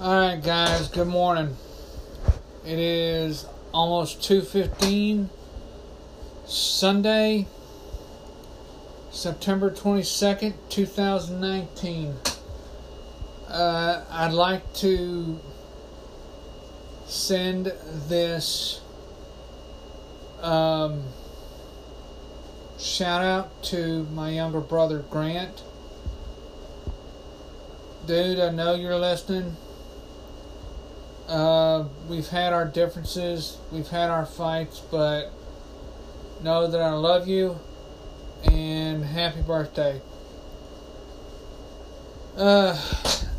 Alright guys, good morning. It is almost 2.15, Sunday, September 22nd, 2019. Uh, I'd like to send this um, shout out to my younger brother Grant. Dude, I know you're listening. Uh, we've had our differences, we've had our fights, but know that I love you and happy birthday. Uh,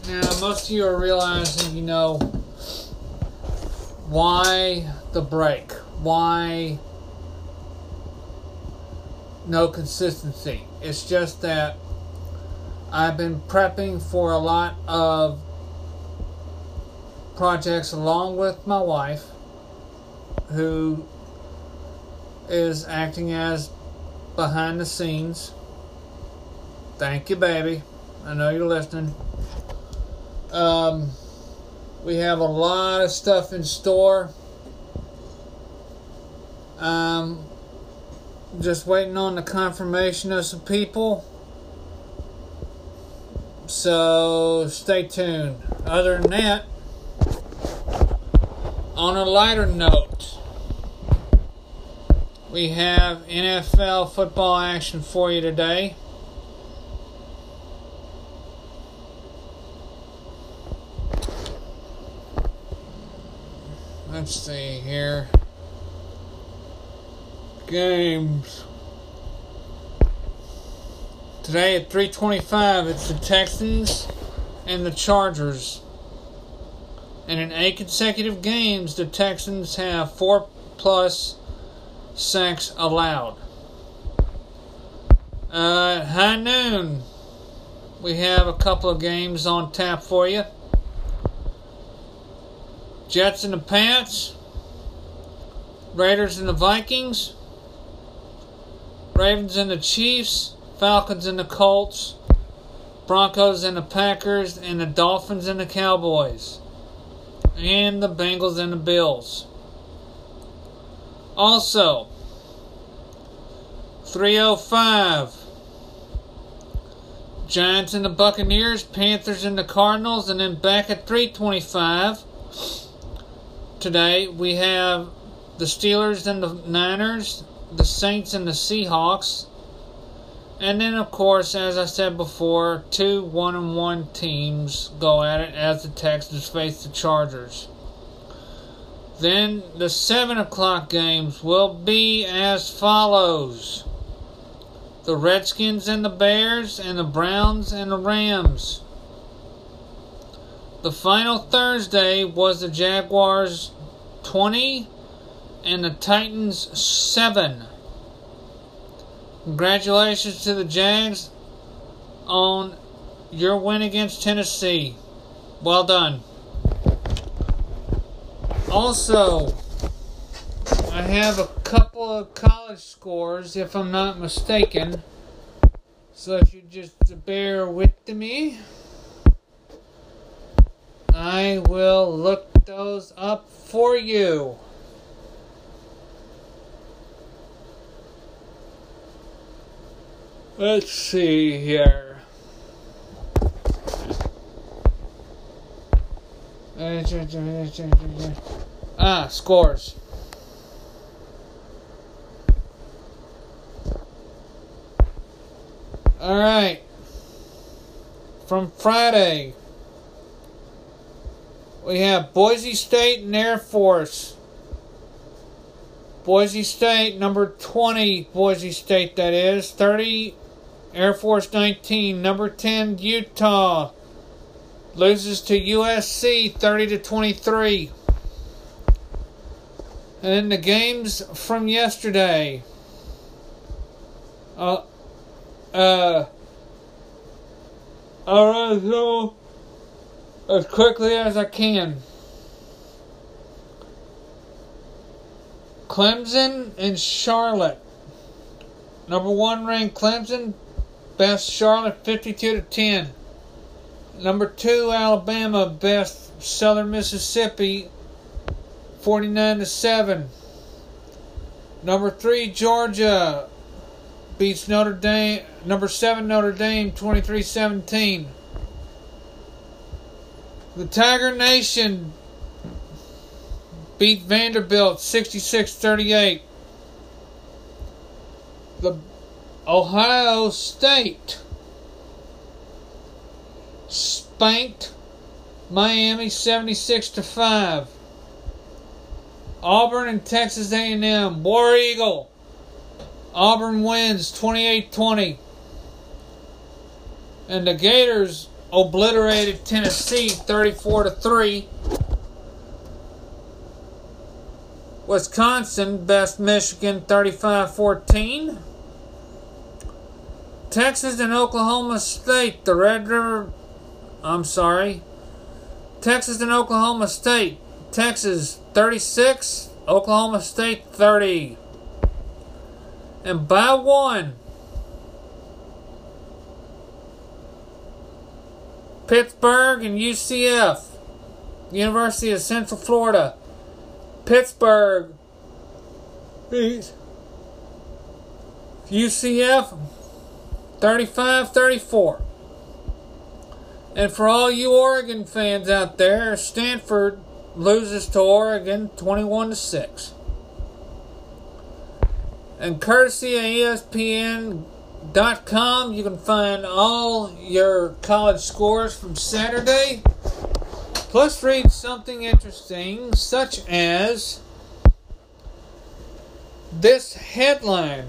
now, most of you are realizing, you know, why the break? Why no consistency? It's just that I've been prepping for a lot of projects along with my wife, who is acting as behind the scenes. Thank you, baby. I know you're listening. Um, we have a lot of stuff in store. Um, just waiting on the confirmation of some people. So stay tuned. Other than that, on a lighter note, we have NFL football action for you today. Let's see here. Games. Today at 325, it's the Texans and the Chargers. And in eight consecutive games, the Texans have four plus sacks allowed. Uh, high noon, we have a couple of games on tap for you. Jets and the Pats, Raiders and the Vikings, Ravens and the Chiefs, Falcons and the Colts, Broncos and the Packers, and the Dolphins and the Cowboys and the Bengals and the Bills. Also, 305 Giants and the Buccaneers, Panthers and the Cardinals, and then back at 325 today we have the Steelers and the Niners, the Saints and the Seahawks, and then, of course, as I said before, two one and one teams go at it as the Texans face the Chargers. Then the seven o'clock games will be as follows: the Redskins and the Bears, and the Browns and the Rams. The final Thursday was the Jaguars 20 and the Titans 7. Congratulations to the Jags on your win against Tennessee. Well done. Also, I have a couple of college scores, if I'm not mistaken. So if you just bear with me, I will look those up for you. Let's see here. Ah, scores. All right. From Friday, we have Boise State and Air Force. Boise State, number 20, Boise State, that is. 30, Air Force 19, number 10, Utah loses to USC 30 to 23. And then the games from yesterday. Uh, uh, I'll as quickly as I can. Clemson and Charlotte. Number one ranked Clemson Best Charlotte 52 to 10. Number two, Alabama best Southern Mississippi, 49 to 7. Number three, Georgia beats Notre Dame. Number seven, Notre Dame, 23 17. The Tiger Nation beat Vanderbilt 66 38. The Ohio State spanked Miami 76 to 5. Auburn and Texas A&M War Eagle. Auburn wins 28-20. And the Gators obliterated Tennessee 34 to 3. Wisconsin best Michigan 35-14. Texas and Oklahoma State, the Red River I'm sorry. Texas and Oklahoma State. Texas 36, Oklahoma State 30. And by one, Pittsburgh and UCF, University of Central Florida. Pittsburgh beat UCF 35 34. And for all you Oregon fans out there, Stanford loses to Oregon 21 to 6. And courtesy of ESPN.com, you can find all your college scores from Saturday. Plus, read something interesting, such as this headline.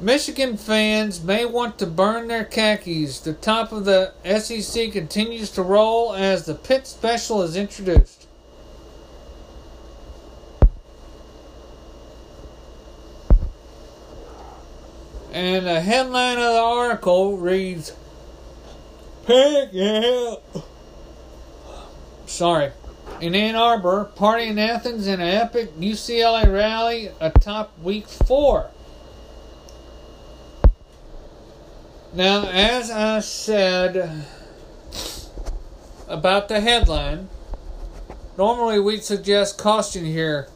Michigan fans may want to burn their khakis. The top of the SEC continues to roll as the Pitt Special is introduced. And the headline of the article reads Pick out. Sorry. In Ann Arbor, party in Athens and an epic UCLA rally atop week four. Now, as I said about the headline, normally we'd suggest caution here.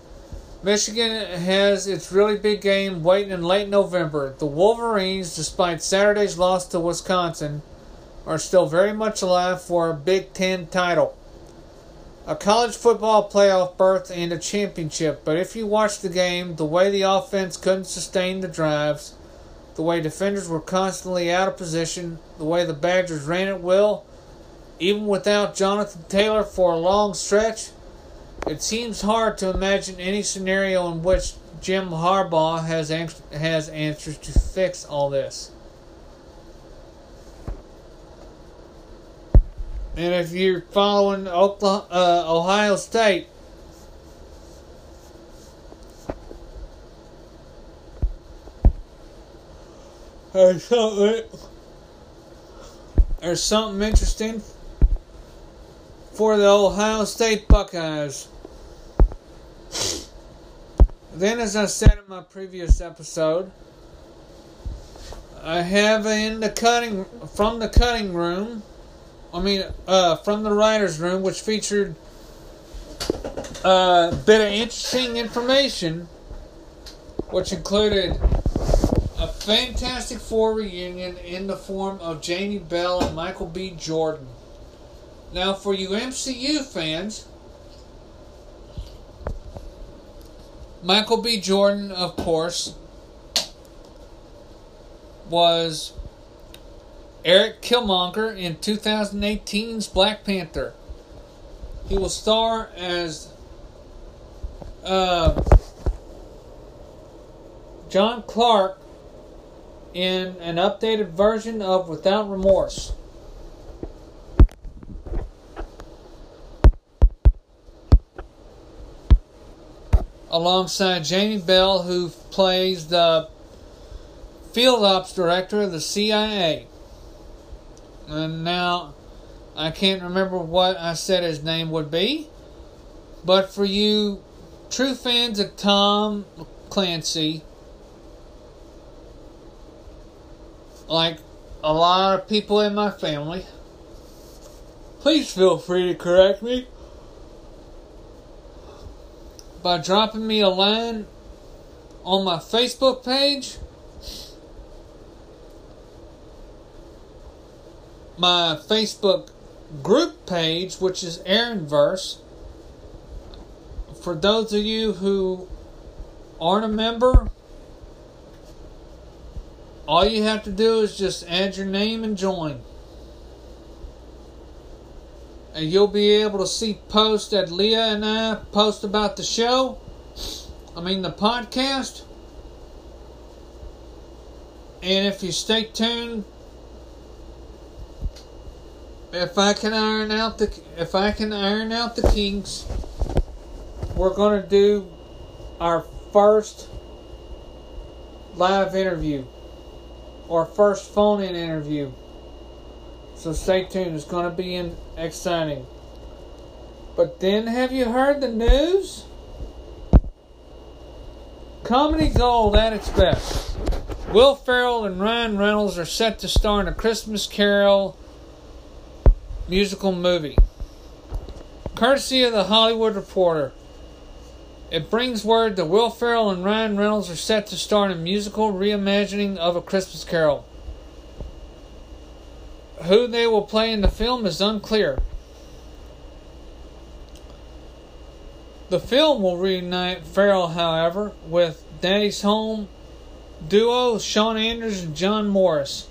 Michigan has its really big game waiting in late November. The Wolverines, despite Saturday's loss to Wisconsin, are still very much alive for a Big Ten title, a college football playoff berth, and a championship. But if you watch the game, the way the offense couldn't sustain the drives, the way defenders were constantly out of position, the way the Badgers ran at will, even without Jonathan Taylor for a long stretch, it seems hard to imagine any scenario in which Jim Harbaugh has has answers to fix all this. And if you're following Oklahoma, uh, Ohio State, There's something, there's something interesting for the Ohio State Buckeyes. Then, as I said in my previous episode, I have in the cutting from the cutting room. I mean, uh, from the writers' room, which featured a uh, bit of interesting information, which included a Fantastic Four reunion in the form of Jamie Bell and Michael B. Jordan. Now, for you MCU fans, Michael B. Jordan, of course, was Erik Killmonger in 2018's Black Panther. He will star as uh, John Clark in an updated version of Without Remorse. Alongside Jamie Bell, who plays the field ops director of the CIA. And now, I can't remember what I said his name would be, but for you true fans of Tom Clancy, like a lot of people in my family, please feel free to correct me by dropping me a line on my Facebook page. My Facebook group page, which is Aaronverse. For those of you who aren't a member, all you have to do is just add your name and join. And you'll be able to see posts that Leah and I post about the show. I mean, the podcast. And if you stay tuned, if I can iron out the if I can iron out the kinks, we're gonna do our first live interview or first phone in interview. So stay tuned, it's going to be in, exciting. But then, have you heard the news? Comedy gold at its best. Will Ferrell and Ryan Reynolds are set to star in a Christmas Carol musical movie. Courtesy of the Hollywood Reporter. It brings word that Will Ferrell and Ryan Reynolds are set to star in a musical reimagining of A Christmas Carol. Who they will play in the film is unclear. The film will reunite Ferrell, however, with Daddy's Home duo Sean Anders and John Morris,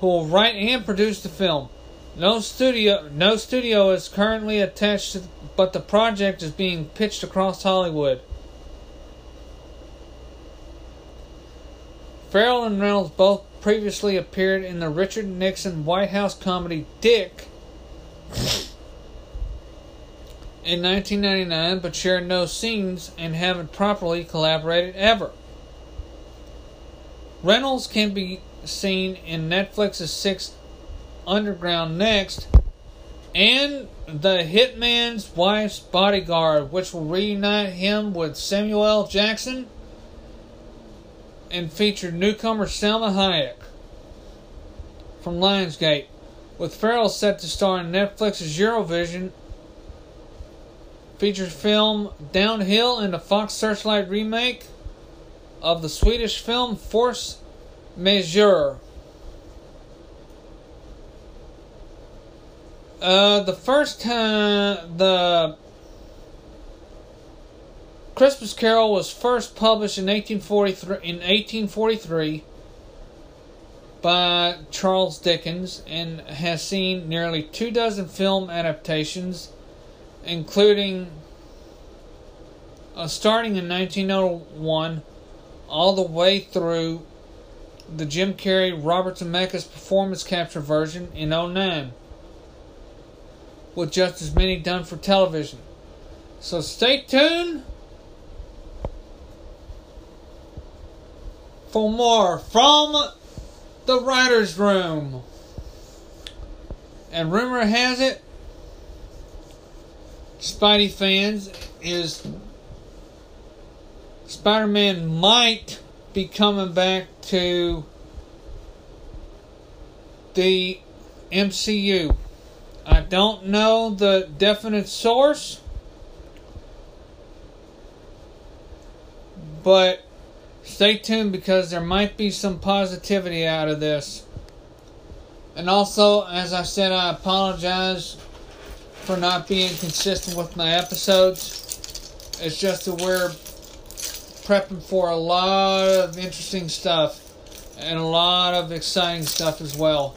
who will write and produce the film. No studio, no studio is currently attached to but the project is being pitched across Hollywood. Ferrell and Reynolds both previously appeared in the Richard Nixon White House comedy Dick in 1999, but shared no scenes and haven't properly collaborated ever. Reynolds can be seen in Netflix's Six Underground Next and the Hitman's Wife's Bodyguard, which will reunite him with Samuel L. Jackson and feature newcomer Salma Hayek from Lionsgate, with Ferrell set to star in Netflix's Eurovision feature film Downhill in the Fox Searchlight remake of the Swedish film Force Majeure. Uh, the first time the Christmas Carol was first published in 1843 in 1843 by Charles Dickens and has seen nearly two dozen film adaptations, including uh, starting in 1901 all the way through the Jim Carrey Robert Zemeckis performance capture version in 09 with just as many done for television. So stay tuned for more from the writer's room. And rumor has it, Spidey fans is Spider Man might be coming back to the MCU. I don't know the definite source, but stay tuned because there might be some positivity out of this. And also, as I said, I apologize for not being consistent with my episodes. It's just that we're prepping for a lot of interesting stuff and a lot of exciting stuff as well.